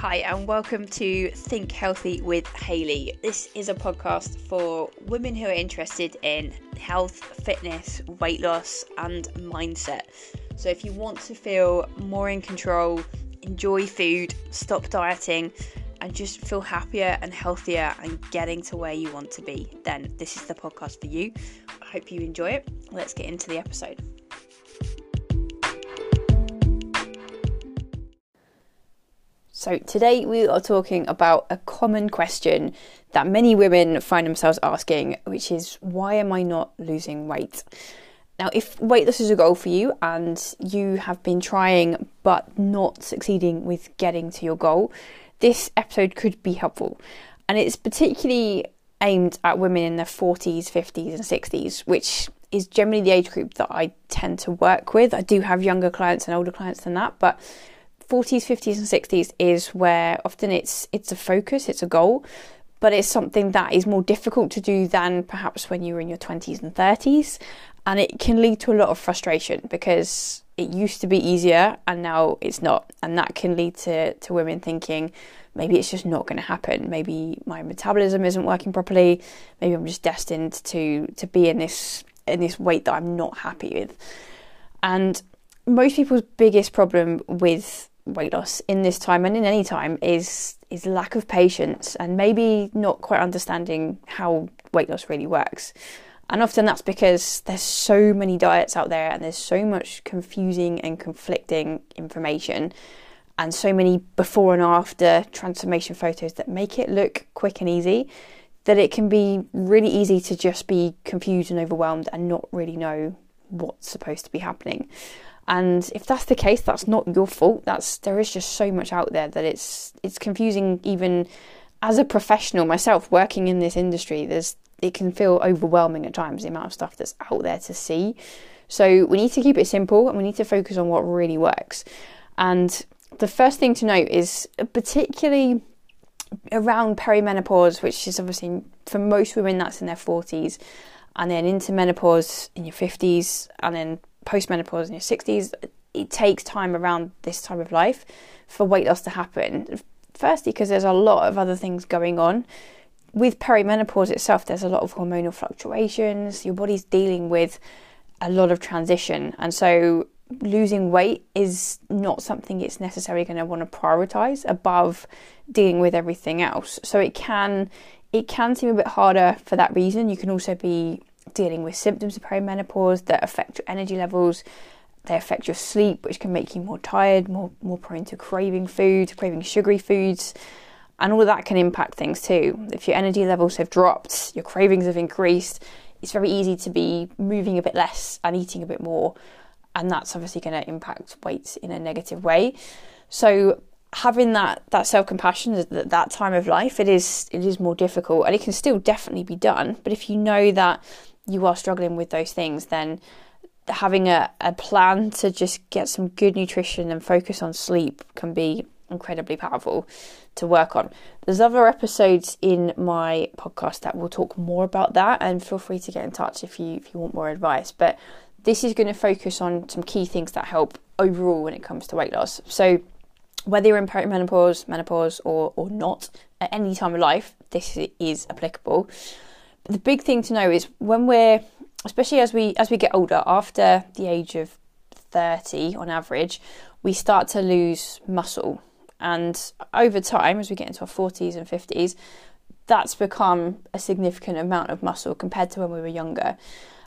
Hi, and welcome to Think Healthy with Hayley. This is a podcast for women who are interested in health, fitness, weight loss, and mindset. So, if you want to feel more in control, enjoy food, stop dieting, and just feel happier and healthier and getting to where you want to be, then this is the podcast for you. I hope you enjoy it. Let's get into the episode. So, today we are talking about a common question that many women find themselves asking, which is why am I not losing weight? Now, if weight loss is a goal for you and you have been trying but not succeeding with getting to your goal, this episode could be helpful. And it's particularly aimed at women in their 40s, 50s, and 60s, which is generally the age group that I tend to work with. I do have younger clients and older clients than that, but 40s, 50s, and 60s is where often it's it's a focus, it's a goal, but it's something that is more difficult to do than perhaps when you were in your 20s and 30s, and it can lead to a lot of frustration because it used to be easier and now it's not, and that can lead to to women thinking maybe it's just not going to happen. Maybe my metabolism isn't working properly. Maybe I'm just destined to to be in this in this weight that I'm not happy with, and most people's biggest problem with weight loss in this time and in any time is is lack of patience and maybe not quite understanding how weight loss really works. And often that's because there's so many diets out there and there's so much confusing and conflicting information and so many before and after transformation photos that make it look quick and easy that it can be really easy to just be confused and overwhelmed and not really know what's supposed to be happening. And if that's the case, that's not your fault. That's there is just so much out there that it's it's confusing even as a professional myself working in this industry. There's it can feel overwhelming at times the amount of stuff that's out there to see. So we need to keep it simple and we need to focus on what really works. And the first thing to note is uh, particularly around perimenopause, which is obviously for most women that's in their 40s, and then into menopause in your 50s, and then postmenopause in your 60s, it takes time around this time of life for weight loss to happen. Firstly, because there's a lot of other things going on. With perimenopause itself, there's a lot of hormonal fluctuations. Your body's dealing with a lot of transition. And so losing weight is not something it's necessarily going to want to prioritize above dealing with everything else. So it can it can seem a bit harder for that reason. You can also be dealing with symptoms of perimenopause that affect your energy levels, they affect your sleep, which can make you more tired, more more prone to craving food, craving sugary foods, and all of that can impact things too. If your energy levels have dropped, your cravings have increased, it's very easy to be moving a bit less and eating a bit more, and that's obviously going to impact weight in a negative way. So having that that self compassion at that time of life, it is it is more difficult, and it can still definitely be done. But if you know that you are struggling with those things, then having a, a plan to just get some good nutrition and focus on sleep can be incredibly powerful to work on. There's other episodes in my podcast that will talk more about that and feel free to get in touch if you if you want more advice. But this is going to focus on some key things that help overall when it comes to weight loss. So whether you're in perimenopause, menopause or or not at any time of life, this is applicable the big thing to know is when we're especially as we as we get older after the age of 30 on average we start to lose muscle. And over time as we get into our 40s and 50s that's become a significant amount of muscle compared to when we were younger.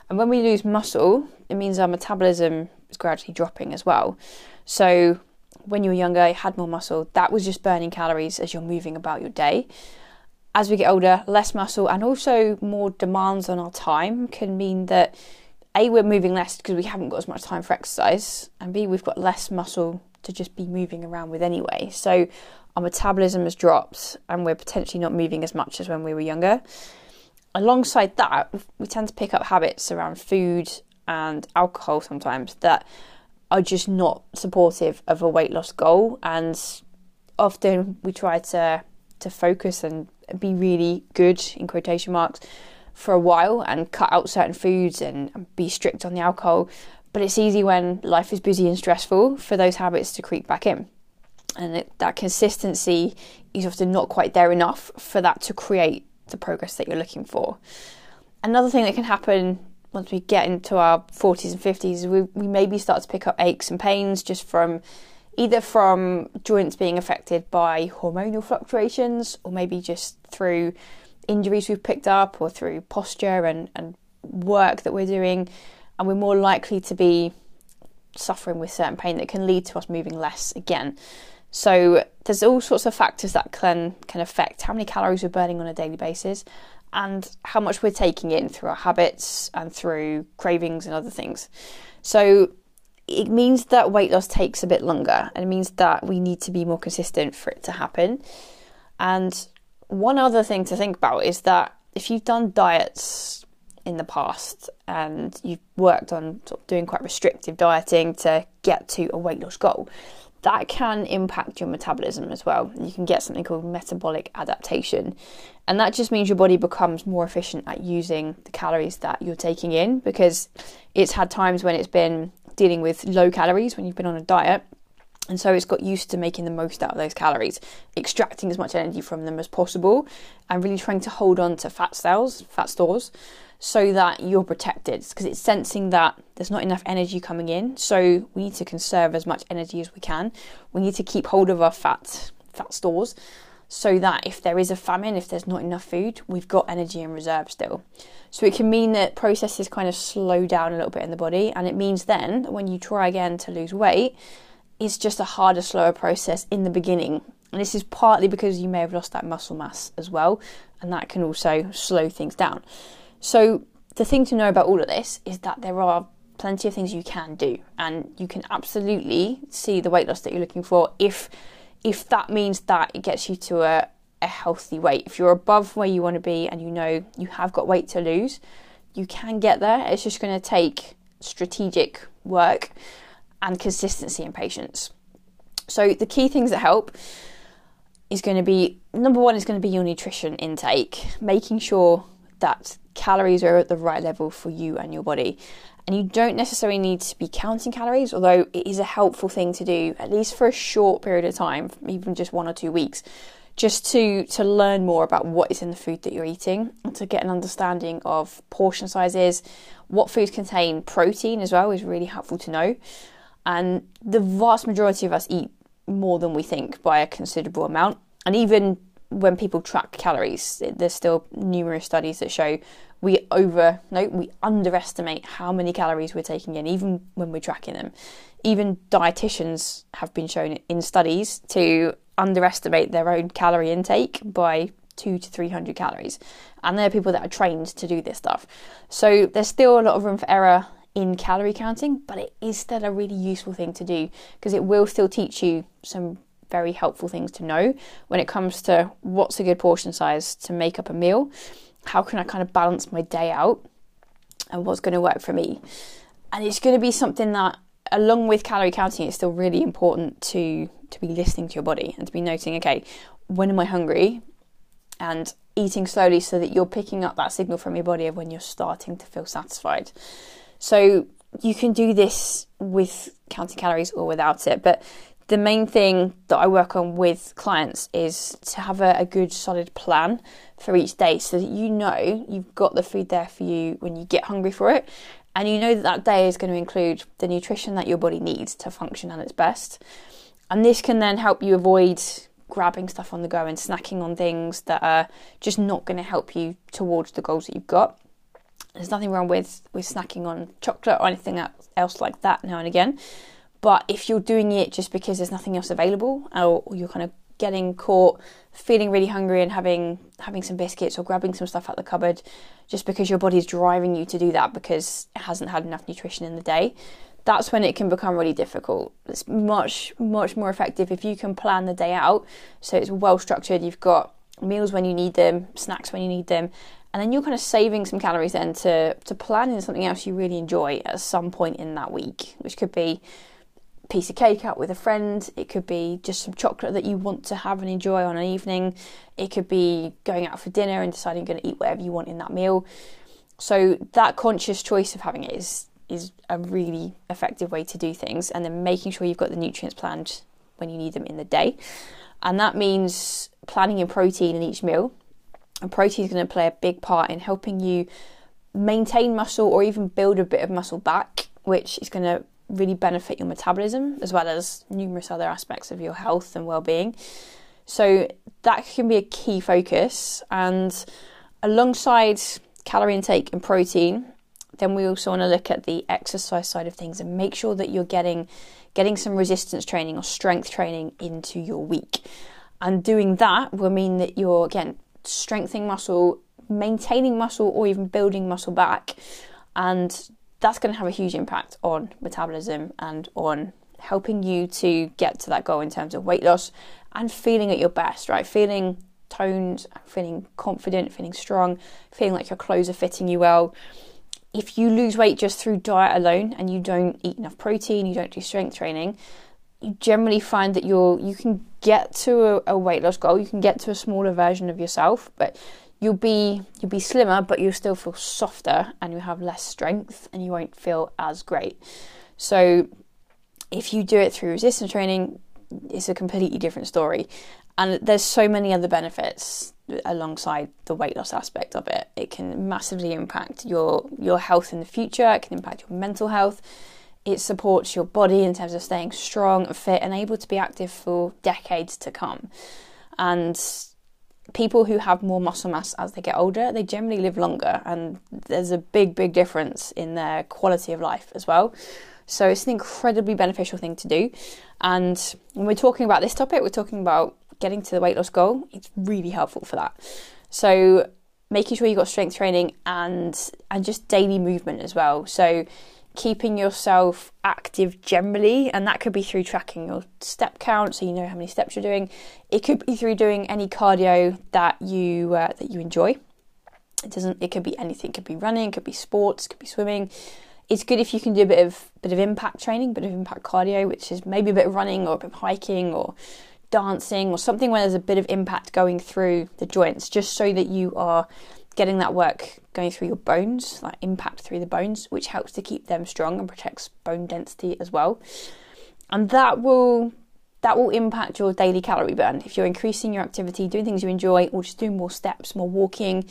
And when we lose muscle it means our metabolism is gradually dropping as well. So when you were younger you had more muscle. That was just burning calories as you're moving about your day as we get older, less muscle and also more demands on our time can mean that A, we're moving less because we haven't got as much time for exercise, and B, we've got less muscle to just be moving around with anyway. So our metabolism has dropped and we're potentially not moving as much as when we were younger. Alongside that, we tend to pick up habits around food and alcohol sometimes that are just not supportive of a weight loss goal and often we try to to focus and be really good in quotation marks for a while and cut out certain foods and, be strict on the alcohol. But it's easy when life is busy and stressful for those habits to creep back in. And it, that consistency is often not quite there enough for that to create the progress that you're looking for. Another thing that can happen once we get into our 40s and 50s, we, we maybe start to pick up aches and pains just from either from joints being affected by hormonal fluctuations or maybe just through injuries we've picked up or through posture and, and work that we're doing. And we're more likely to be suffering with certain pain that can lead to us moving less again. So there's all sorts of factors that can can affect how many calories we're burning on a daily basis and how much we're taking in through our habits and through cravings and other things. So it means that weight loss takes a bit longer and it means that we need to be more consistent for it to happen. And one other thing to think about is that if you've done diets in the past and you've worked on doing quite restrictive dieting to get to a weight loss goal, that can impact your metabolism as well. You can get something called metabolic adaptation. And that just means your body becomes more efficient at using the calories that you're taking in because it's had times when it's been dealing with low calories when you've been on a diet. And so it's got used to making the most out of those calories, extracting as much energy from them as possible, and really trying to hold on to fat cells, fat stores, so that you're protected because it's sensing that there's not enough energy coming in. So we need to conserve as much energy as we can. We need to keep hold of our fat fat stores so that if there is a famine, if there's not enough food, we've got energy in reserve still. So it can mean that processes kind of slow down a little bit in the body, and it means then that when you try again to lose weight, it's just a harder, slower process in the beginning. And this is partly because you may have lost that muscle mass as well, and that can also slow things down. So the thing to know about all of this is that there are plenty of things you can do, and you can absolutely see the weight loss that you're looking for if if that means that it gets you to a, a healthy weight, if you're above where you want to be and you know you have got weight to lose, you can get there. It's just going to take strategic work and consistency and patience. So, the key things that help is going to be number one is going to be your nutrition intake, making sure that calories are at the right level for you and your body. And you don't necessarily need to be counting calories, although it is a helpful thing to do, at least for a short period of time, even just one or two weeks, just to, to learn more about what is in the food that you're eating, and to get an understanding of portion sizes, what foods contain protein as well is really helpful to know. And the vast majority of us eat more than we think by a considerable amount. And even when people track calories, there's still numerous studies that show we over no we underestimate how many calories we're taking in even when we're tracking them. Even dietitians have been shown in studies to underestimate their own calorie intake by 2 to 300 calories. And there are people that are trained to do this stuff. So there's still a lot of room for error in calorie counting but it is still a really useful thing to do because it will still teach you some very helpful things to know when it comes to what's a good portion size to make up a meal how can I kind of balance my day out and what's going to work for me. And it's going to be something that, along with calorie counting, it's still really important to to be listening to your body and to be noting, okay, when am I hungry, and eating slowly so that you're picking up that signal from your body of when you're starting to feel satisfied. So you can do this with counting calories or without it, but the main thing that I work on with clients is to have a, a, good solid plan for each day so that you know you've got the food there for you when you get hungry for it. And you know that that day is going to include the nutrition that your body needs to function at its best. And this can then help you avoid grabbing stuff on the go and snacking on things that are just not going to help you towards the goals that you've got. There's nothing wrong with with snacking on chocolate or anything else like that now and again but if you're doing it just because there's nothing else available, or you're kind of getting caught feeling really hungry and having having some biscuits or grabbing some stuff out the cupboard just because your body's driving you to do that because it hasn't had enough nutrition in the day that's when it can become really difficult. It's much much more effective if you can plan the day out. So it's well structured. You've got meals when you need them snacks when you need them and then you're kind of saving some calories then to to plan in something else you really enjoy at some point in that week which could be piece of cake out with a friend. It could be just some chocolate that you want to have and enjoy on an evening. It could be going out for dinner and deciding you're going to eat whatever you want in that meal. So that conscious choice of having it is is a really effective way to do things and then making sure you've got the nutrients planned when you need them in the day. And that means planning your protein in each meal. And protein is going to play a big part in helping you maintain muscle or even build a bit of muscle back, which is going to really benefit your metabolism as well as numerous other aspects of your health and well-being. So that can be a key focus and alongside calorie intake and protein, then we also want to look at the exercise side of things and make sure that you're getting getting some resistance training or strength training into your week. And doing that will mean that you're again strengthening muscle, maintaining muscle or even building muscle back and that's going to have a huge impact on metabolism and on helping you to get to that goal in terms of weight loss and feeling at your best, right? Feeling toned, feeling confident, feeling strong, feeling like your clothes are fitting you well. If you lose weight just through diet alone and you don't eat enough protein, you don't do strength training, you generally find that you're you can get to a, a weight loss goal, you can get to a smaller version of yourself, but you'll be you'll be slimmer, but you'll still feel softer and you'll have less strength and you won't feel as great. So if you do it through resistance training, it's a completely different story. And there's so many other benefits alongside the weight loss aspect of it. It can massively impact your your health in the future. It can impact your mental health. It supports your body in terms of staying strong, fit, and able to be active for decades to come. And people who have more muscle mass as they get older, they generally live longer, and there's a big, big difference in their quality of life as well. So it's an incredibly beneficial thing to do. And when we're talking about this topic, we're talking about getting to the weight loss goal. It's really helpful for that. So making sure you've got strength training and and just daily movement as well. So keeping yourself active generally, and that could be through tracking your step count, so you know how many steps you're doing. It could be through doing any cardio that you uh, that you enjoy. It doesn't. It could be anything. It could be running. It could be sports. It could be swimming it's good if you can do a bit of bit of impact training, bit of impact cardio, which is maybe a bit of running or a bit of hiking or dancing or something where there's a bit of impact going through the joints, just so that you are getting that work going through your bones, like impact through the bones, which helps to keep them strong and protects bone density as well. And that will that will impact your daily calorie burn. If you're increasing your activity, doing things you enjoy, or just doing more steps, more walking,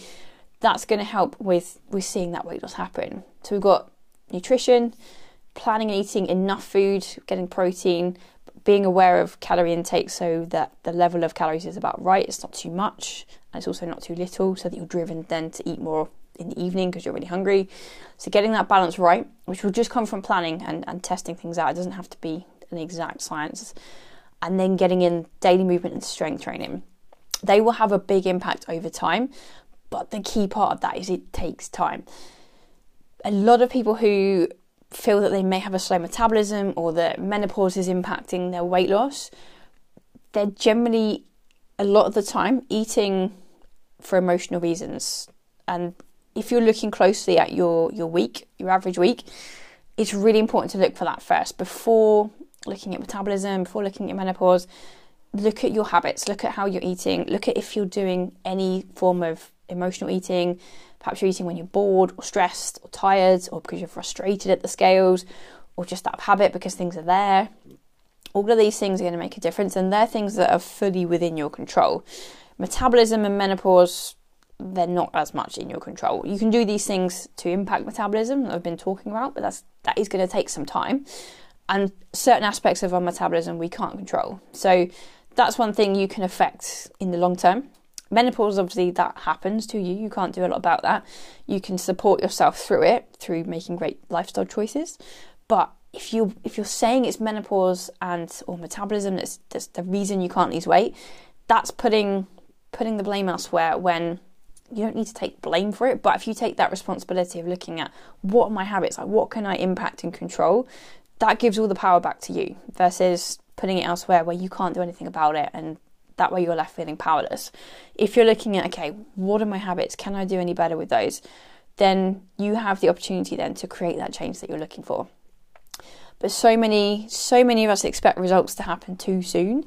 that's going to help with with seeing that weight loss happen. So we've got nutrition, planning and eating enough food, getting protein, being aware of calorie intake so that the level of calories is about right. It's not too much it's also not too little, so that you're driven then to eat more in the evening because you're really hungry. So, getting that balance right, which will just come from planning and, and testing things out, it doesn't have to be an exact science. And then getting in daily movement and strength training. They will have a big impact over time, but the key part of that is it takes time a lot of people who feel that they may have a slow metabolism or that menopause is impacting their weight loss, they're generally a lot of the time eating for emotional reasons. And if you're looking closely at your, your week, your average week, it's really important to look for that first before looking at metabolism, before looking at menopause. Look at your habits, look at how you're eating, look at if you're doing any form of emotional eating, Perhaps you're eating when you're bored or stressed or tired or because you're frustrated at the scales or just out of habit because things are there. All of these things are going to make a difference and they're things that are fully within your control. Metabolism and menopause, they're not as much in your control. You can do these things to impact metabolism that I've been talking about, but that's that is going to take some time. And certain aspects of our metabolism we can't control. So that's one thing you can affect in the long term menopause obviously that happens to you you can't do a lot about that you can support yourself through it through making great lifestyle choices but if you if you're saying it's menopause and or metabolism that's, that's the reason you can't lose weight that's putting putting the blame elsewhere when you don't need to take blame for it but if you take that responsibility of looking at what are my habits like what can i impact and control that gives all the power back to you versus putting it elsewhere where you can't do anything about it and that way you're left feeling powerless. If you're looking at, okay, what are my habits? Can I do any better with those? Then you have the opportunity then to create that change that you're looking for. But so many, so many of us expect results to happen too soon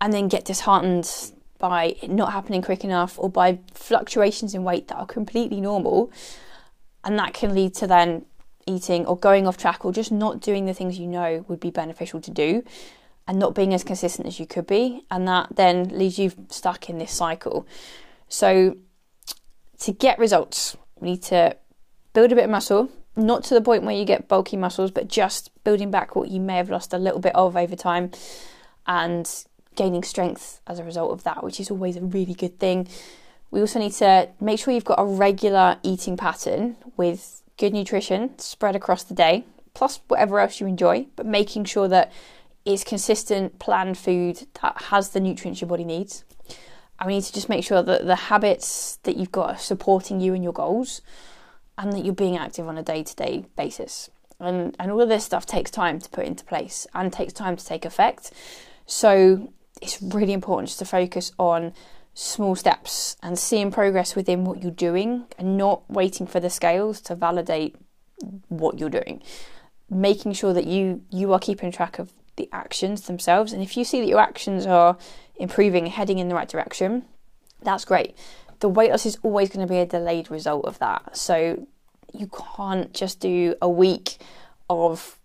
and then get disheartened by not happening quick enough or by fluctuations in weight that are completely normal. And that can lead to then eating or going off track or just not doing the things you know would be beneficial to do and not being as consistent as you could be. And that then leaves you stuck in this cycle. So, to get results, we need to build a bit of muscle, not to the point where you get bulky muscles, but just building back what you may have lost a little bit of over time and gaining strength as a result of that, which is always a really good thing. We also need to make sure you've got a regular eating pattern with good nutrition spread across the day, plus whatever else you enjoy, but making sure that it's consistent, planned food that has the nutrients your body needs. And we need to just make sure that the habits that you've got are supporting you and your goals and that you're being active on a day to day basis. And, and all of this stuff takes time to put into place and takes time to take effect. So it's really important just to focus on small steps and seeing progress within what you're doing and not waiting for the scales to validate what you're doing. Making sure that you you are keeping track of the actions themselves. And if you see that your actions are improving, heading in the right direction, that's great. The weight loss is always going to be a delayed result of that. So you can't just do a week of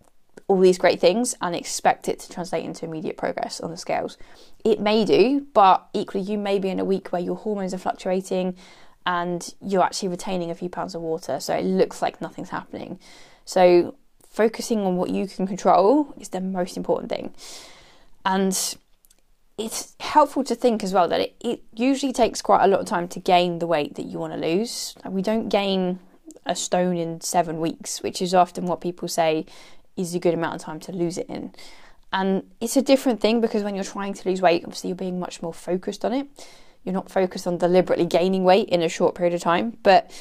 all these great things and expect it to translate into immediate progress on the scales. It may do, but equally, you may be in a week where your hormones are fluctuating and you're actually retaining a few pounds of water, so it looks like nothing's happening. So, focusing on what you can control is the most important thing. And it's helpful to think as well that it, it usually takes quite a lot of time to gain the weight that you want to lose. We don't gain a stone in seven weeks, which is often what people say is a good amount of time to lose it in. And it's a different thing because when you're trying to lose weight, obviously you're being much more focused on it. You're not focused on deliberately gaining weight in a short period of time. But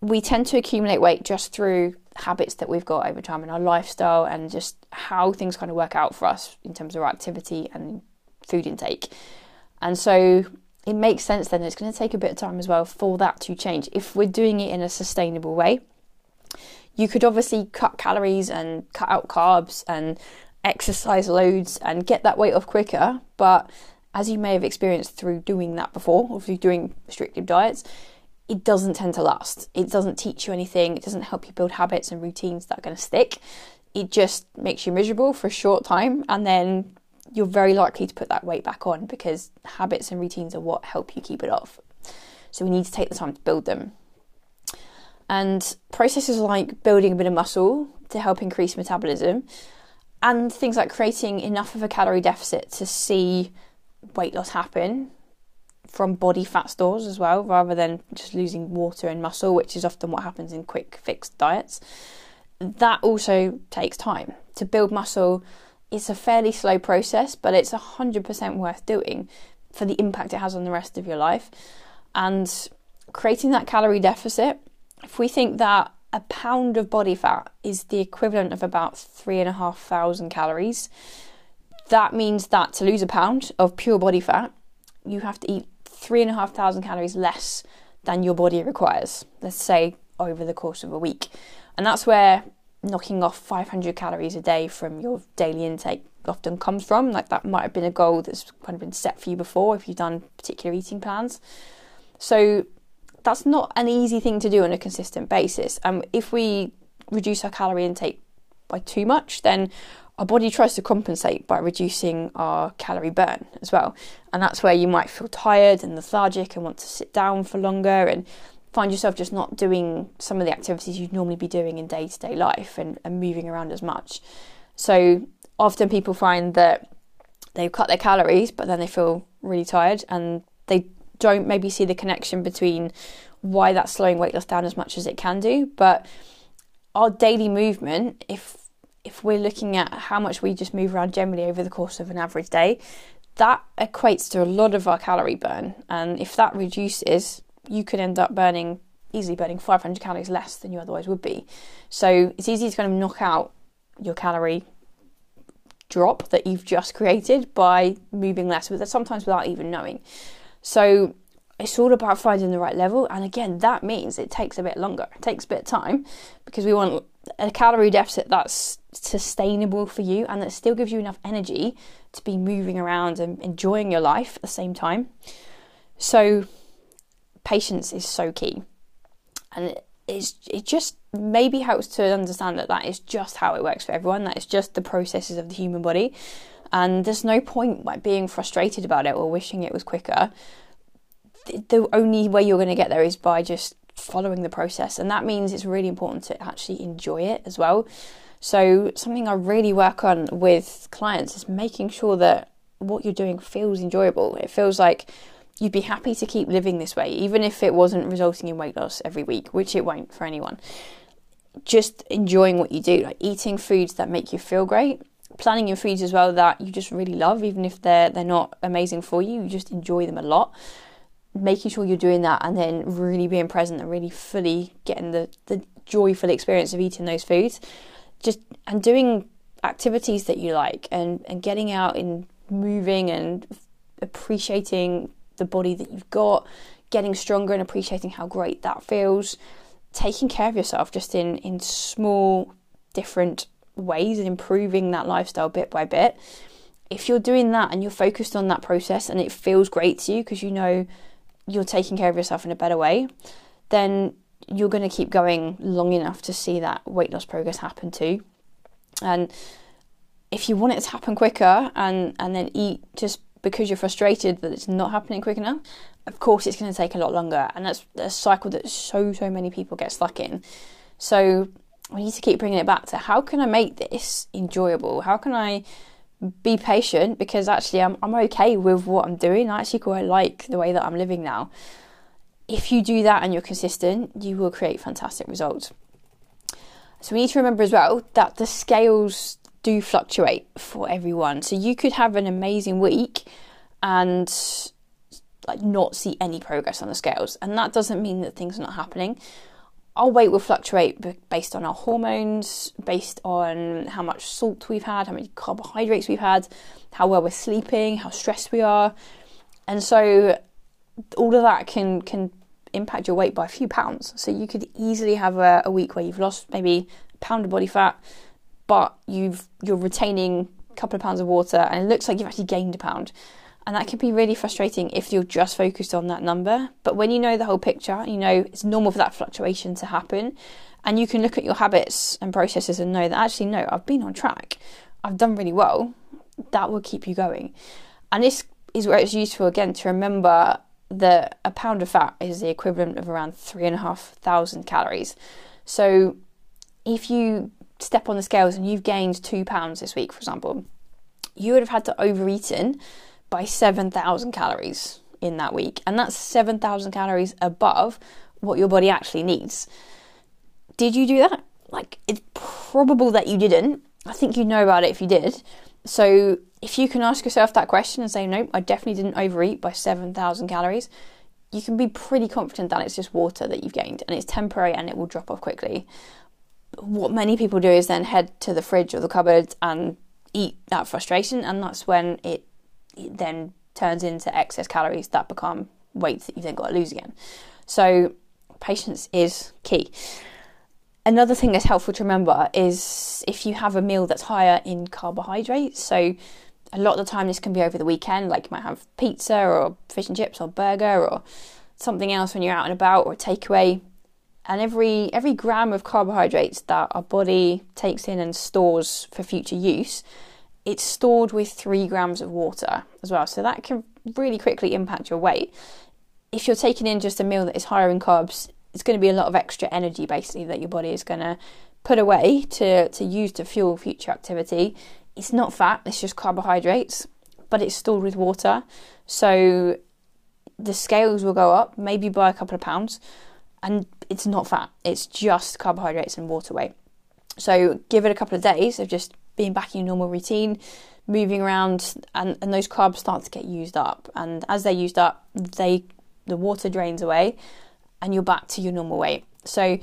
we tend to accumulate weight just through habits that we've got over time in our lifestyle and just how things kind of work out for us in terms of our activity and food intake. And so it makes sense then it's going to take a bit of time as well for that to change if we're doing it in a sustainable way. You could obviously cut calories and cut out carbs and exercise loads and get that weight off quicker, but as you may have experienced through doing that before, or through doing restrictive diets, it doesn't tend to last. It doesn't teach you anything, it doesn't help you build habits and routines that are going to stick. It just makes you miserable for a short time and then you're very likely to put that weight back on because habits and routines are what help you keep it off. So we need to take the time to build them. And processes like building a bit of muscle to help increase metabolism, and things like creating enough of a calorie deficit to see weight loss happen from body fat stores as well, rather than just losing water and muscle, which is often what happens in quick fixed diets. That also takes time. To build muscle, it's a fairly slow process, but it's 100% worth doing for the impact it has on the rest of your life. And creating that calorie deficit if we think that a pound of body fat is the equivalent of about three and a half thousand calories, that means that to lose a pound of pure body fat, you have to eat three and a half thousand calories less than your body requires, let's say over the course of a week. And that's where knocking off 500 calories a day from your daily intake often comes from. Like that might have been a goal that's kind of been set for you before if you've done particular eating plans. So that's not an easy thing to do on a consistent basis. And if we reduce our calorie intake by too much, then our body tries to compensate by reducing our calorie burn as well. And that's where you might feel tired and lethargic and want to sit down for longer and find yourself just not doing some of the activities you'd normally be doing in day to day life and, and moving around as much. So often people find that they've cut their calories, but then they feel really tired and they don't maybe see the connection between why that's slowing weight loss down as much as it can do. But our daily movement, if if we're looking at how much we just move around generally over the course of an average day, that equates to a lot of our calorie burn. And if that reduces, you could end up burning easily burning 500 calories less than you otherwise would be. So it's easy to kind of knock out your calorie drop that you've just created by moving less, but sometimes without even knowing. So it's all about finding the right level. And again, that means it takes a bit longer, it takes a bit of time because we want a calorie deficit that's sustainable for you and that still gives you enough energy to be moving around and enjoying your life at the same time. So, patience is so key. And it's, it just maybe helps to understand that that is just how it works for everyone, that is just the processes of the human body And there's no point like being frustrated about it or wishing it was quicker. The only way you're going to get there is by just following the process. And that means it's really important to actually enjoy it as well. So, something I really work on with clients is making sure that what you're doing feels enjoyable. It feels like you'd be happy to keep living this way, even if it wasn't resulting in weight loss every week, which it won't for anyone. Just enjoying what you do, like eating foods that make you feel great, planning your foods as well that you just really love, even if they're they're not amazing for you, you just enjoy them a lot. Making sure you're doing that and then really being present and really fully getting the, the joyful experience of eating those foods. Just and doing activities that you like and, and getting out and moving and appreciating the body that you've got, getting stronger and appreciating how great that feels, taking care of yourself just in, in small, different ways and improving that lifestyle bit by bit. If you're doing that and you're focused on that process and it feels great to you because you know you're taking care of yourself in a better way, then you're going to keep going long enough to see that weight loss progress happen too. And if you want it to happen quicker and, and then eat just because you're frustrated that it's not happening quick enough, of course it's going to take a lot longer. And that's a cycle that so, so many people get stuck in. So we need to keep bringing it back to how can I make this enjoyable? How can I be patient? Because actually, I'm, I'm okay with what I'm doing. I actually quite like the way that I'm living now. If you do that and you're consistent, you will create fantastic results. So we need to remember as well that the scales do fluctuate for everyone. So you could have an amazing week and like not see any progress on the scales, and that doesn't mean that things are not happening. Our weight will fluctuate based on our hormones, based on how much salt we've had, how many carbohydrates we've had, how well we're sleeping, how stressed we are, and so all of that can can impact your weight by a few pounds. So you could easily have a, a week where you've lost maybe a pound of body fat, but you've you're retaining a couple of pounds of water and it looks like you've actually gained a pound. And that can be really frustrating if you're just focused on that number. But when you know the whole picture, you know it's normal for that fluctuation to happen. And you can look at your habits and processes and know that actually, no, I've been on track. I've done really well. That will keep you going. And this is where it's useful again to remember that a pound of fat is the equivalent of around three and a half thousand calories. So if you step on the scales and you've gained two pounds this week, for example, you would have had to overeaten by 7,000 calories in that week. And that's 7,000 calories above what your body actually needs. Did you do that? Like, it's probable that you didn't. I think you'd know about it if you did. So, if you can ask yourself that question and say, no, I definitely didn't overeat by 7,000 calories, you can be pretty confident that it's just water that you've gained and it's temporary and it will drop off quickly what many people do is then head to the fridge or the cupboard and eat that frustration, and that's when it then turns into excess calories that become weight that you've then got to lose again. So, patience is key. Another thing that's helpful to remember is if you have a meal that's higher in carbohydrates. So, a lot of the time, this can be over the weekend, like you might have pizza or fish and chips or burger or something else when you're out and about or takeaway and every every gram of carbohydrates that our body takes in and stores for future use it's stored with three grams of water as well. So that can really quickly impact your weight. If you're taking in just a meal that is higher in carbs it's going to be a lot of extra energy basically that your body is going to put away to, to use to fuel future activity. It's not fat it's just carbohydrates but it's stored with water. So the scales will go up maybe by a couple of pounds and it's not fat, it's just carbohydrates and water weight. So give it a couple of days of just being back in your normal routine, moving around, and, and those carbs start to get used up. And as they're used up, they the water drains away, and you're back to your normal weight. So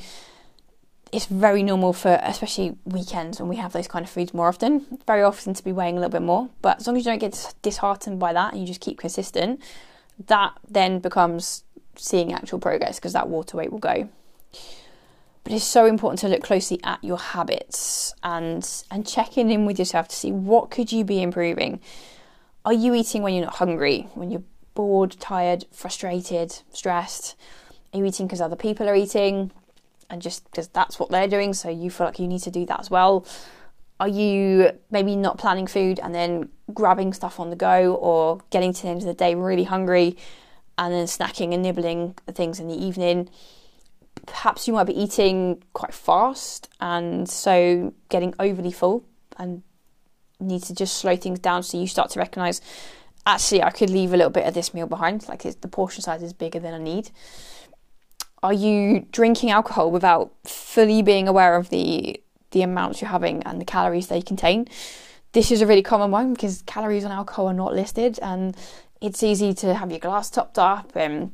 it's very normal for especially weekends when we have those kind of foods more often. Very often to be weighing a little bit more, but as long as you don't get disheartened by that and you just keep consistent, that then becomes seeing actual progress because that water weight will go. But it's so important to look closely at your habits and and checking in with yourself to see what could you be improving. Are you eating when you're not hungry, when you're bored, tired, frustrated, stressed? Are you eating because other people are eating and just because that's what they're doing, so you feel like you need to do that as well? Are you maybe not planning food and then grabbing stuff on the go or getting to the end of the day really hungry and then snacking and nibbling things in the evening? Perhaps you might be eating quite fast and so getting overly full and need to just slow things down so you start to recognize actually I could leave a little bit of this meal behind like the portion size is bigger than I need are you drinking alcohol without fully being aware of the the amounts you're having and the calories they contain? This is a really common one because calories on alcohol are not listed, and it's easy to have your glass topped up and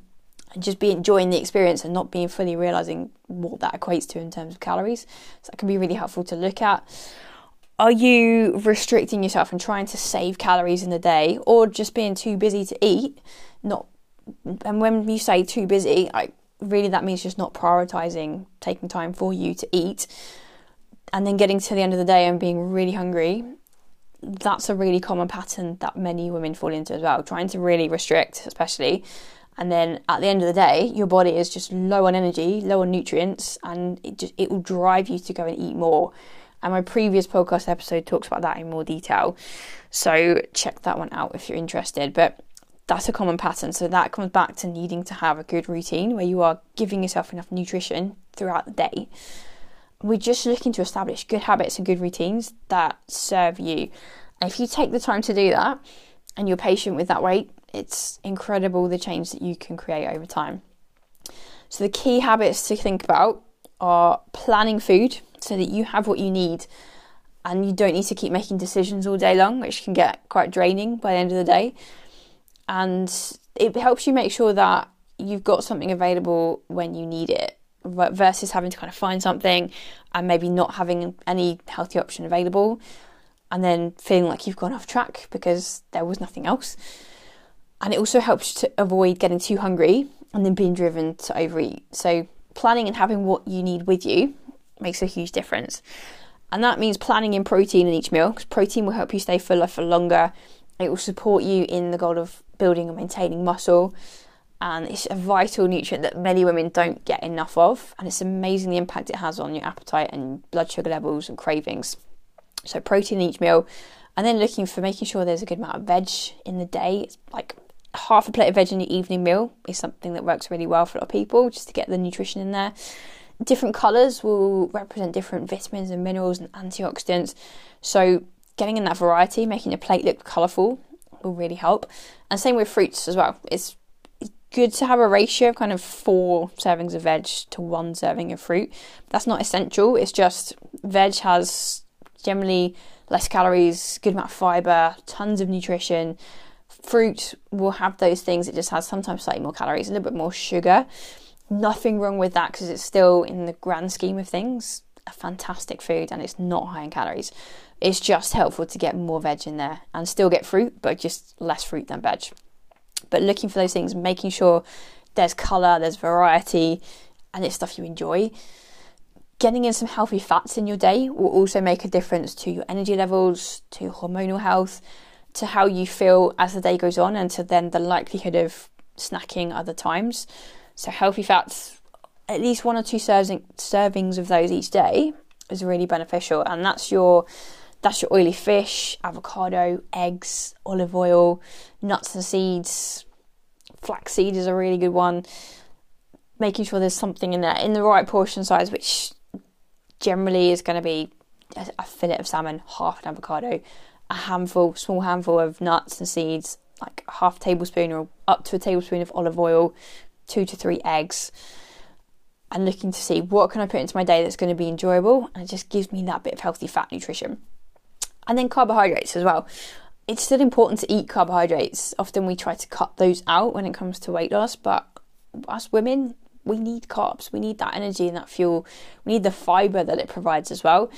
just be enjoying the experience and not being fully realizing what that equates to in terms of calories. So that can be really helpful to look at. Are you restricting yourself and trying to save calories in the day, or just being too busy to eat? Not, and when you say too busy, like really that means just not prioritizing taking time for you to eat and then getting to the end of the day and being really hungry that's a really common pattern that many women fall into as well trying to really restrict especially and then at the end of the day your body is just low on energy low on nutrients and it just it will drive you to go and eat more and my previous podcast episode talks about that in more detail so check that one out if you're interested but that's a common pattern. So that comes back to needing to have a good routine where you are giving yourself enough nutrition throughout the day. We're just looking to establish good habits and good routines that serve you. And if you take the time to do that and you're patient with that weight, it's incredible the change that you can create over time. So the key habits to think about are planning food so that you have what you need and you don't need to keep making decisions all day long, which can get quite draining by the end of the day and it helps you make sure that you've got something available when you need it versus having to kind of find something and maybe not having any healthy option available and then feeling like you've gone off track because there was nothing else. And it also helps to avoid getting too hungry and then being driven to overeat. So, planning and having what you need with you makes a huge difference. And that means planning in protein in each meal because protein will help you stay fuller for longer. It will support you in the goal of building and maintaining muscle. And it's a vital nutrient that many women don't get enough of. And it's amazing the impact it has on your appetite and blood sugar levels and cravings. So, protein in each meal. And then looking for making sure there's a good amount of veg in the day. Like half a plate of veg in your evening meal is something that works really well for a lot of people just to get the nutrition in there. Different colours will represent different vitamins and minerals and antioxidants. So, getting in that variety, making your plate look colourful will really help. And same with fruits as well. It's good to have a ratio of kind of four servings of veg to one serving of fruit. That's not essential. It's just veg has generally less calories, good amount of fiber, tons of nutrition. Fruit will have those things. It just has sometimes slightly more calories, a little bit more sugar. Nothing wrong with that because it's still, in the grand scheme of things, a fantastic food and it's not high in calories. It's just helpful to get more veg in there and still get fruit, but just less fruit than veg. But looking for those things, making sure there's colour, there's variety, and it's stuff you enjoy. Getting in some healthy fats in your day will also make a difference to your energy levels, to hormonal health, to how you feel as the day goes on, and to then the likelihood of snacking other times. So, healthy fats, at least one or two servings of those each day is really beneficial, and that's your that's your oily fish, avocado, eggs, olive oil, nuts and seeds. Flaxseed is a really good one. Making sure there's something in there in the right portion size, which generally is going to be a fillet of salmon, half an avocado, a handful, small handful of nuts and seeds, like half a tablespoon or up to a tablespoon of olive oil, two to three eggs, and looking to see what can I put into my day that's going to be enjoyable and it just gives me that bit of healthy fat nutrition. And then carbohydrates as well. It's still important to eat carbohydrates. Often we try to cut those out when it comes to weight loss, but us women, we need carbs. We need that energy and that fuel. We need the fiber that it provides as well.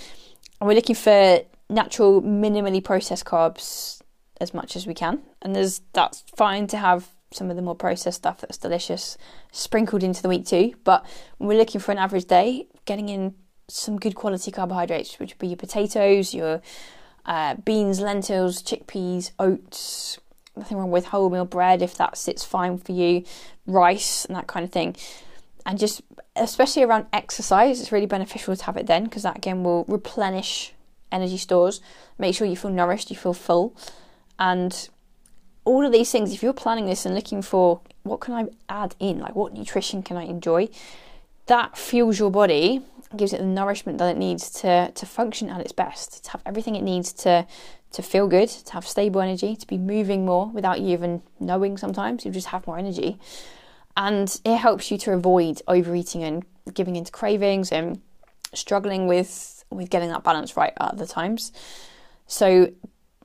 And we're looking for natural, minimally processed carbs as much as we can. And there's that's fine to have some of the more processed stuff that's delicious sprinkled into the week too. But we're looking for an average day, getting in some good quality carbohydrates, which would be your potatoes, your uh, beans, lentils, chickpeas, oats. Nothing wrong with wholemeal bread if that sits fine for you, rice and that kind of thing. And just especially around exercise, it's really beneficial to have it then because that again will replenish energy stores. Make sure you feel nourished, you feel full. And all of these things, if you're planning this and looking for what can I add in, like what nutrition can I enjoy, that fuels your body, gives it the nourishment that it needs to to function at its best, to have everything it needs to to feel good, to have stable energy, to be moving more without you even knowing sometimes. You just have more energy. And it helps you to avoid overeating and giving into cravings and struggling with with getting that balance right at the times. So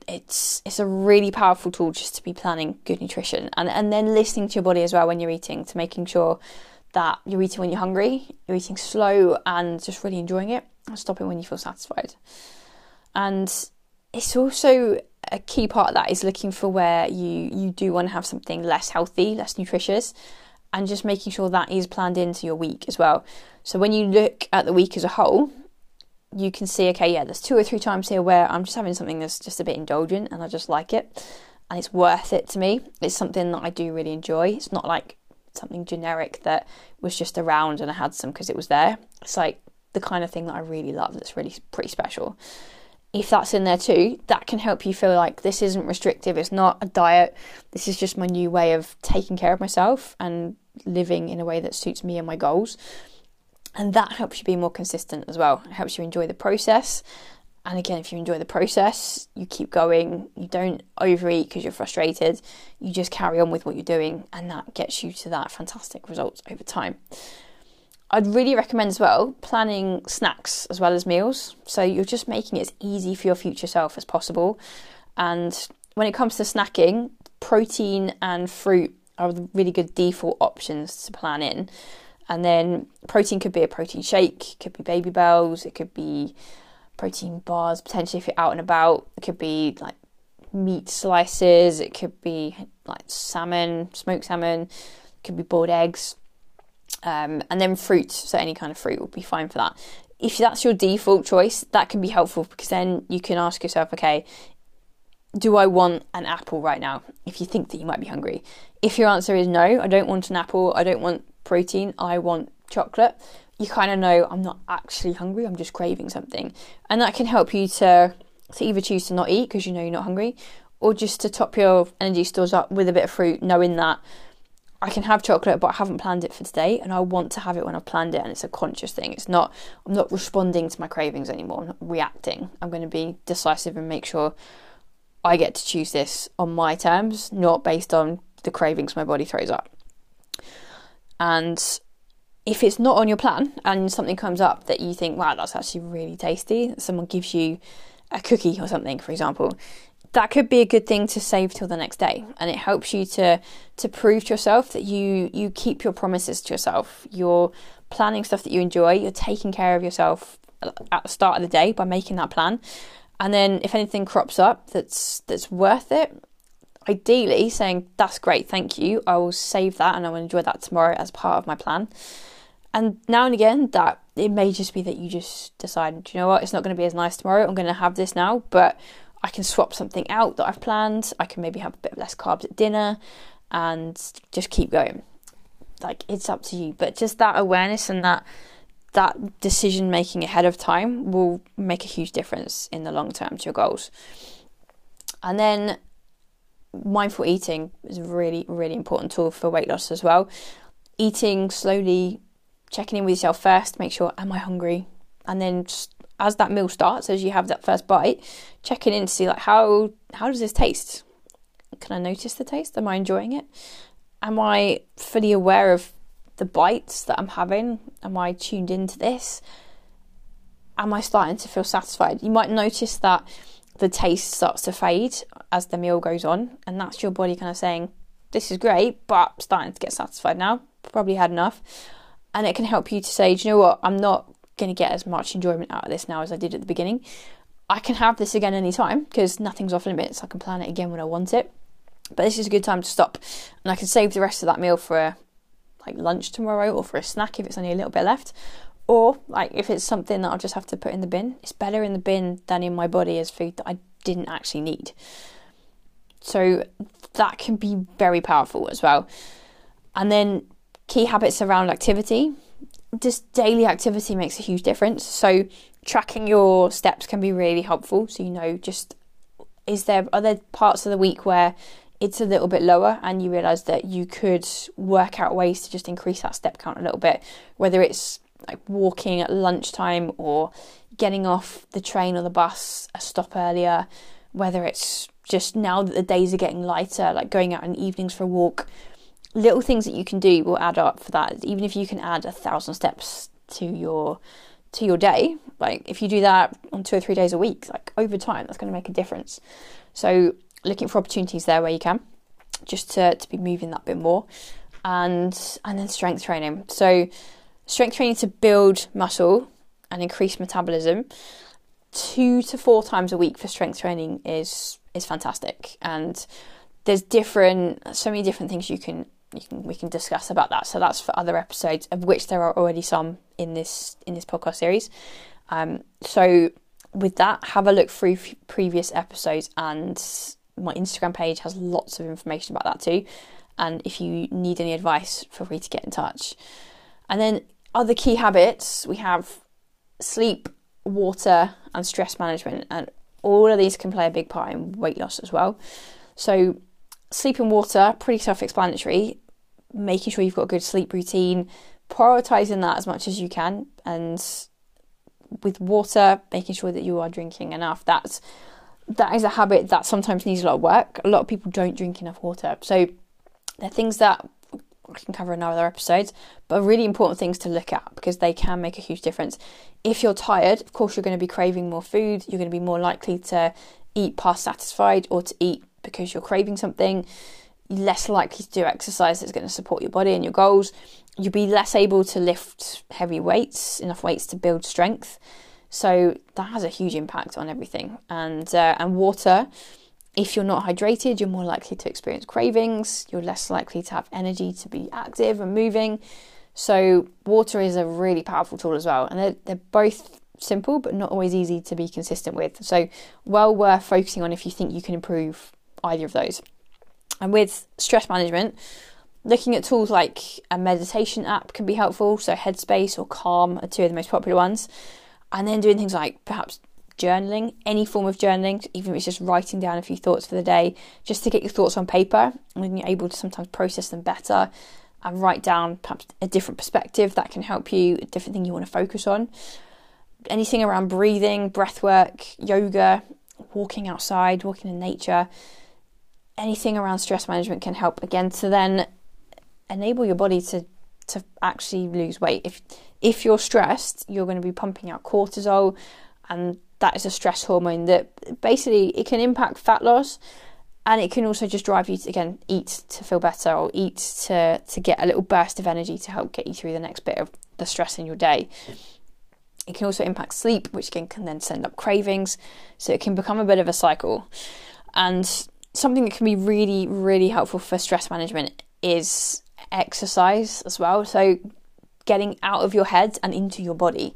it's it's a really powerful tool just to be planning good nutrition and and then listening to your body as well when you're eating to making sure that you're eating when you're hungry, you're eating slow and just really enjoying it and stopping when you feel satisfied. And it's also a key part of that is looking for where you you do want to have something less healthy, less nutritious, and just making sure that is planned into your week as well. So when you look at the week as a whole, you can see, okay, yeah, there's two or three times here where I'm just having something that's just a bit indulgent and I just like it and it's worth it to me. It's something that I do really enjoy. It's not like something generic that was just around and I had some because it was there. It's like the kind of thing that I really love that's really pretty special. If that's in there too, that can help you feel like this isn't restrictive, it's not a diet, this is just my new way of taking care of myself and living in a way that suits me and my goals and that helps you be more consistent as well. It helps you enjoy the process. And again, if you enjoy the process, you keep going, you don't overeat because you're frustrated, you just carry on with what you're doing, and that gets you to that fantastic result over time. I'd really recommend as well planning snacks as well as meals. So you're just making it as easy for your future self as possible. And when it comes to snacking, protein and fruit are really good default options to plan in. And then protein could be a protein shake, could be Babybels, it could be protein bars, potentially if you're out and about. It could be like meat slices, it could be like salmon, smoked salmon, it could be boiled eggs. Um, and then fruit, so any kind of fruit would be fine for that. If that's your default choice, that can be helpful because then you can ask yourself, okay, do I want an apple right now? If you think that you might be hungry. If your answer is no, I don't want an apple, I don't want protein, I want chocolate, you kind of know I'm not actually hungry, I'm just craving something. And that can help you to, to either choose to not eat because you know you're not hungry, or just to top your energy stores up with a bit of fruit, knowing that I can have chocolate, but I haven't planned it for today, and I want to have it when I've planned it, and it's a conscious thing. It's not I'm not responding to my cravings anymore. I'm not reacting. I'm going to be decisive and make sure I get to choose this on my terms, not based on the cravings my body throws up. And if it's not on your plan and something comes up that you think, wow, that's actually really tasty, someone gives you a cookie or something, for example, that could be a good thing to save till the next day. And it helps you to to prove to yourself that you you keep your promises to yourself. You're planning stuff that you enjoy. You're taking care of yourself at the start of the day by making that plan. And then if anything crops up that's that's worth it ideally saying, That's great, thank you. I will save that and I will enjoy that tomorrow as part of my plan. And now and again, that it may just be that you just decide, Do you know what, it's not going to be as nice tomorrow. I'm going to have this now, but I can swap something out that I've planned. I can maybe have a bit less carbs at dinner and just keep going. Like it's up to you, but just that awareness and that that decision making ahead of time will make a huge difference in the long term to your goals. And then mindful eating is a really, really important tool for weight loss as well. Eating slowly, checking in with yourself first, make sure, am I hungry? And then as that meal starts, as you have that first bite, checking in to see like how how does this taste? Can I notice the taste? Am I enjoying it? Am I fully aware of the bites that I'm having? Am I tuned into this? Am I starting to feel satisfied? You might notice that the taste starts to fade as the meal goes on, and that's your body kind of saying, This is great, but I'm starting to get satisfied now. Probably had enough. And it can help you to say, Do you know what? I'm not going to get as much enjoyment out of this now as I did at the beginning. I can have this again anytime because nothing's off limits. I can plan it again when I want it. But this is a good time to stop, and I can save the rest of that meal for a, like lunch tomorrow or for a snack if it's only a little bit left. Or like if it's something that I'll just have to put in the bin, it's better in the bin than in my body as food that I didn't actually need. So that can be very powerful as well. And then key habits around activity. Just daily activity makes a huge difference. So tracking your steps can be really helpful. So you know, just is there are there parts of the week where it's a little bit lower and you realize that you could work out ways to just increase that step count a little bit, whether it's like walking at lunchtime or getting off the train or the bus a stop earlier, whether it's just now that the days are getting lighter, like going out in the evenings for a walk. Little things that you can do will add up for that. Even if you can add a thousand steps to your to your day, like if you do that on two or three days a week, like over time, that's going to make a difference. So looking for opportunities there where you can, just to, to be moving that bit more, and and then strength training. So strength training to build muscle and increase metabolism. Two to four times a week for strength training is is fantastic, and there's different so many different things you can you can we can discuss about that. So that's for other episodes, of which there are already some in this in this podcast series. Um, so with that, have a look through f- previous episodes, and my Instagram page has lots of information about that too. And if you need any advice, feel free to get in touch. And then other key habits we have sleep, water, and stress management, and all of these can play a big part in weight loss as well. So sleep and water, pretty self-explanatory. Making sure you've got a good sleep routine, prioritizing that as much as you can, and with water, making sure that you are drinking enough. That's that is a habit that sometimes needs a lot of work. A lot of people don't drink enough water, so they're things that can cover in other episodes, but really important things to look at because they can make a huge difference. If you're tired, of course, you're going to be craving more food. You're going to be more likely to eat past satisfied or to eat because you're craving something. You're less likely to do exercise that's going to support your body and your goals. You'll be less able to lift heavy weights, enough weights to build strength. So that has a huge impact on everything. And uh, and water, if you're not hydrated, you're more likely to experience cravings. You're less likely to have energy to be active and moving. So water is a really powerful tool as well, and they're, they're both simple but not always easy to be consistent with. So well worth focusing on if you think you can improve either of those. And with stress management, looking at tools like a meditation app can be helpful. So Headspace or Calm are two of the most popular ones. And then doing things like perhaps journaling, any form of journaling, even if it's just writing down a few thoughts for the day, just to get your thoughts on paper and then you're able to sometimes process them better and write down perhaps a different perspective that can help you, a different thing you want to focus on. Anything around breathing, breath work, yoga, walking outside, walking in nature, anything around stress management can help again to then enable your body to to actually lose weight. If if you're stressed, you're going to be pumping out cortisol and that is a stress hormone that basically it can impact fat loss and it can also just drive you to again eat to feel better or eat to to get a little burst of energy to help get you through the next bit of the stress in your day. It can also impact sleep, which again can then send up cravings, so it can become a bit of a cycle. And something that can be really, really helpful for stress management is exercise as well. So, getting out of your head and into your body,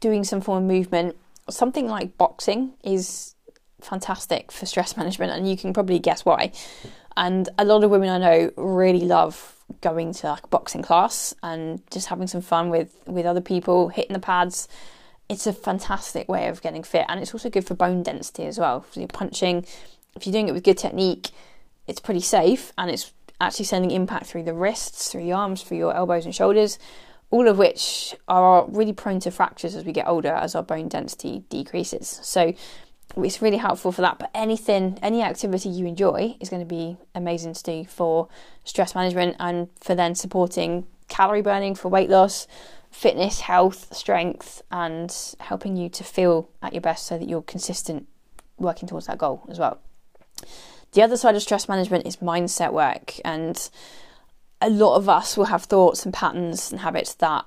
doing some form of movement. Something like boxing is fantastic for stress management, and you can probably guess why. And a lot of women I know really love going to like boxing class and just having some fun with with other people, hitting the pads. It's a fantastic way of getting fit, and it's also good for bone density as well. So you're punching if you're doing it with good technique, it's pretty safe and it's actually sending impact through the wrists, through the arms, through your elbows and shoulders, all of which are really prone to fractures as we get older as our bone density decreases. So it's really helpful for that. But anything, any activity you enjoy is going to be amazing to do for stress management and for then supporting calorie burning for weight loss, fitness, health, strength, and helping you to feel at your best so that you're consistent working towards that goal as well. The other side of stress management is mindset work, and a lot of us will have thoughts and patterns and habits that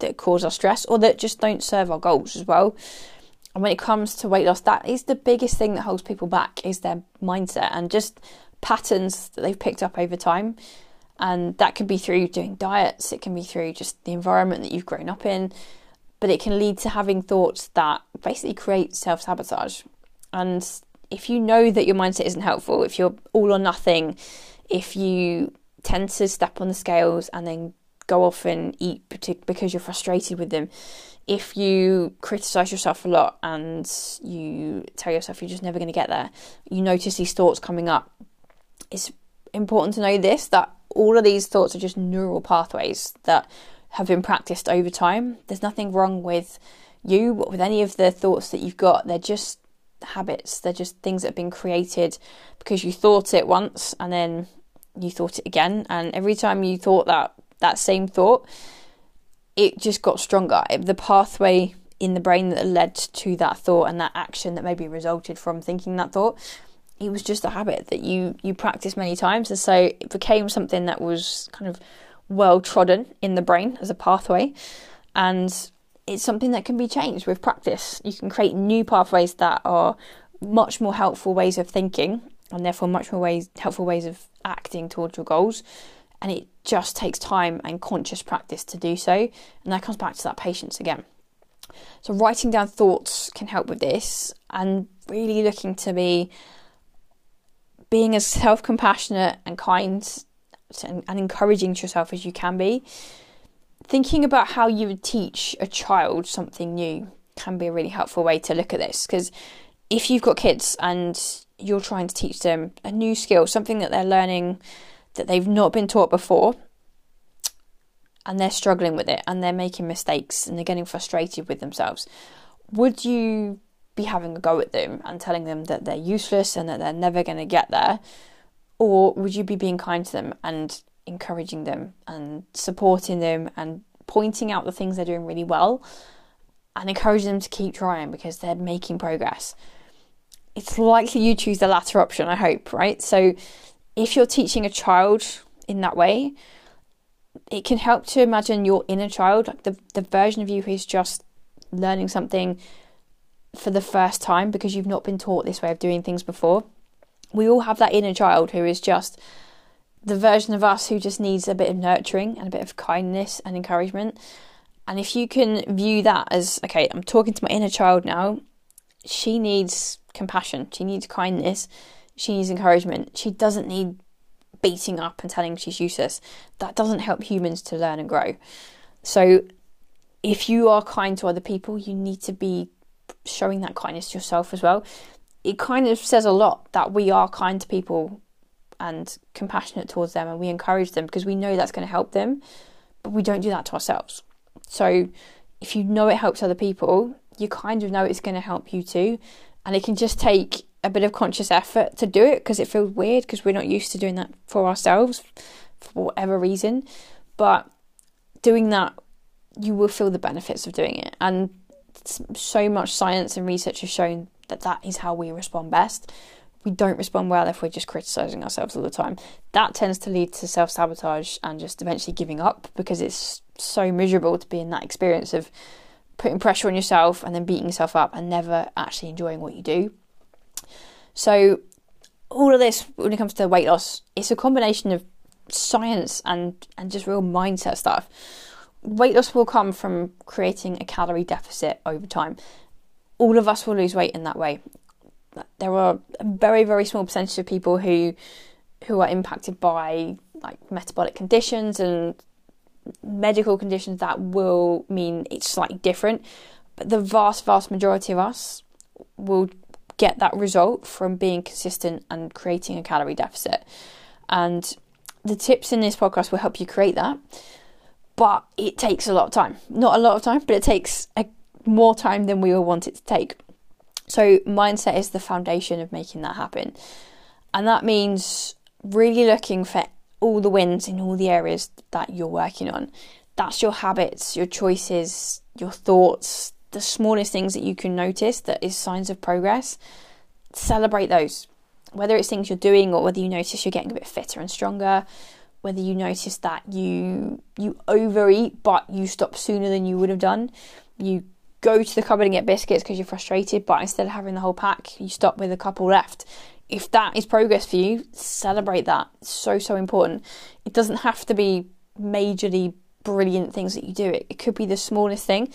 that cause us stress or that just don't serve our goals as well. And when it comes to weight loss, that is the biggest thing that holds people back is their mindset and just patterns that they've picked up over time. And that can be through doing diets, it can be through just the environment that you've grown up in, but it can lead to having thoughts that basically create self sabotage. And if you know that your mindset isn't helpful, if you're all or nothing, if you tend to step on the scales and then go off and eat because you're frustrated with them, if you criticize yourself a lot and you tell yourself you're just never going to get there, you notice these thoughts coming up. It's important to know this that all of these thoughts are just neural pathways that have been practiced over time. There's nothing wrong with you, with any of the thoughts that you've got. They're just habits, they're just things that have been created because you thought it once and then you thought it again. And every time you thought that, that same thought, it just got stronger. The pathway in the brain that led to that thought and that action that maybe resulted from thinking that thought it was just a habit that you you practice many times and so it became something that was kind of well trodden in the brain as a pathway and it's something that can be changed with practice you can create new pathways that are much more helpful ways of thinking and therefore much more ways helpful ways of acting towards your goals. And it just takes time and conscious practice to do so. And that comes back to that patience again. So writing down thoughts can help with this and really looking to be being as self-compassionate and kind and, and encouraging to yourself as you can be. Thinking about how you would teach a child something new can be a really helpful way to look at this. Because if you've got kids and you're trying to teach them a new skill, something that they're learning that they've not been taught before, and they're struggling with it and they're making mistakes and they're getting frustrated with themselves, would you be having a go at them and telling them that they're useless and that they're never going to get there? Or would you be being kind to them and encouraging them and supporting them and pointing out the things they're doing really well and encouraging them to keep trying because they're making progress? It's likely you choose the latter option, I hope, right? So if you're teaching a child in that way, it can help to imagine your inner child, like the, the version of you who's just learning something for the first time because you've not been taught this way of doing things before. We all have that inner child who is just the version of us who just needs a bit of nurturing and a bit of kindness and encouragement. And if you can view that as, okay, I'm talking to my inner child now, she needs compassion, she needs kindness, she needs encouragement. She doesn't need beating up and telling she's useless. That doesn't help humans to learn and grow. So, if you are kind to other people, you need to be showing that kindness to yourself as well. It kind of says a lot that we are kind to people and compassionate towards them and we encourage them because we know that's going to help them, but we don't do that to ourselves. So, if you know it helps other people, you kind of know it's going to help you too and it can just take a bit of conscious effort to do it because it feels weird because we're not used to doing that for ourselves for whatever reason. But doing that, you will feel the benefits of doing it. And so much science and research has shown that that is how we respond best. We don't respond well if we're just criticizing ourselves all the time. That tends to lead to self sabotage and just eventually giving up because it's so miserable to be in that experience of putting pressure on yourself and then beating yourself up and never actually enjoying what you do. So, all of this, when it comes to weight loss, it's a combination of science and, and just real mindset stuff. Weight loss will come from creating a calorie deficit over time. All of us will lose weight in that way. There are a very, very small percentage of people who who are impacted by like metabolic conditions and medical conditions that will mean it's slightly different. But the vast, vast majority of us will get that result from being consistent and creating a calorie deficit. And the tips in this podcast will help you create that. But it takes a lot of time. Not a lot of time, but it takes a, more time than we all want it to take. So, mindset is the foundation of making that happen. And that means really looking for all the wins in all the areas that you're working on. That's your habits, your choices, your thoughts, the smallest things that you can notice that is signs of progress. Celebrate those. Whether it's things you're doing or whether you notice you're getting a bit fitter and stronger, whether you notice that you you overeat but you stop sooner than you would have done. You go to the cupboard and get biscuits because you're frustrated, but instead of having the whole pack, you stop with a couple left if that is progress for you, celebrate that. It's so, so important. It doesn't have to be majorly brilliant things that you do. It, it could be the smallest thing.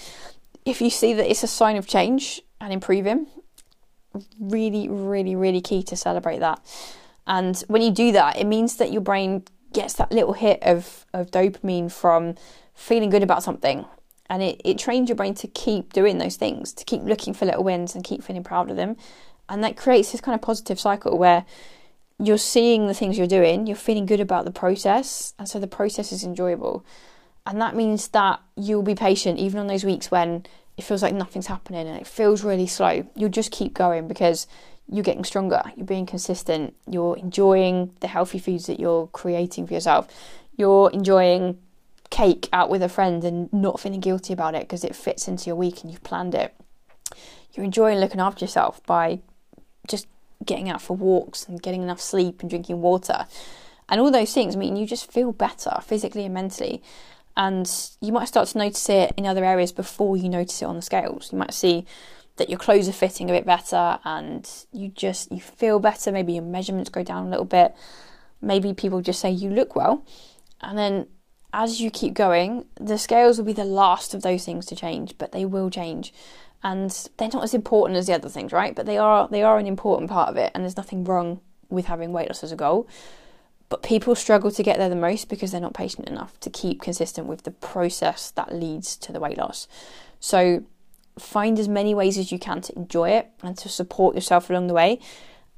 If you see that it's a sign of change and improving, really, really, really key to celebrate that. And when you do that, it means that your brain gets that little hit of, of dopamine from feeling good about something. And it, it trains your brain to keep doing those things, to keep looking for little wins and keep feeling proud of them. And that creates this kind of positive cycle where you're seeing the things you're doing, you're feeling good about the process, and so the process is enjoyable. And that means that you'll be patient even on those weeks when it feels like nothing's happening and it feels really slow. You'll just keep going because you're getting stronger, you're being consistent, you're enjoying the healthy foods that you're creating for yourself, you're enjoying cake out with a friend and not feeling guilty about it because it fits into your week and you've planned it. You're enjoying looking after yourself by getting out for walks and getting enough sleep and drinking water. And all those things mean you just feel better physically and mentally. And you might start to notice it in other areas before you notice it on the scales. You might see that your clothes are fitting a bit better and you just you feel better maybe your measurements go down a little bit maybe people just say you look well and then as you keep going the scales will be the last of those things to change but they will change and they're not as important as the other things right but they are they are an important part of it and there's nothing wrong with having weight loss as a goal but people struggle to get there the most because they're not patient enough to keep consistent with the process that leads to the weight loss so find as many ways as you can to enjoy it and to support yourself along the way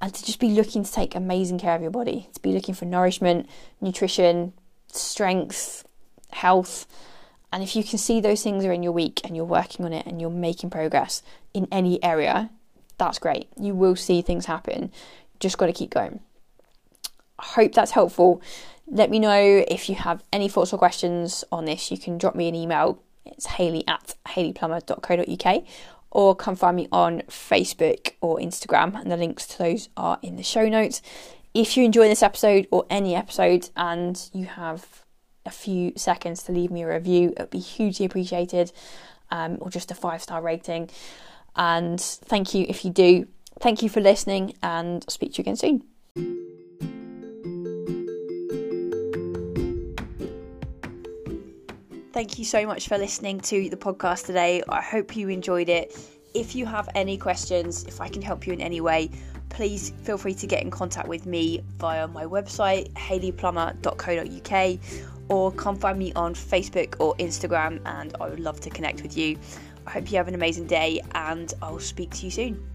and to just be looking to take amazing care of your body, to be looking for nourishment, nutrition, strength, health. And if you can see those things are in your week and you're working on it and you're making progress in any area, that's great. You will see things happen. Just got to keep going. I hope that's helpful. Let me know if you have any thoughts or questions on this. You can drop me an email it's hayley at hayleyplummer.co.uk or come find me on Facebook or Instagram, and the links to those are in the show notes. If you enjoy this episode or any episode and you have a few seconds to leave me a review, it would be hugely appreciated, um, or just a five star rating. And thank you if you do. Thank you for listening, and I'll speak to you again soon. Thank you so much for listening to the podcast today. I hope you enjoyed it. If you have any questions, if I can help you in any way, please feel free to get in contact with me via my website, hayleyplummer.co.uk, or come find me on Facebook or Instagram, and I would love to connect with you. I hope you have an amazing day, and I'll speak to you soon.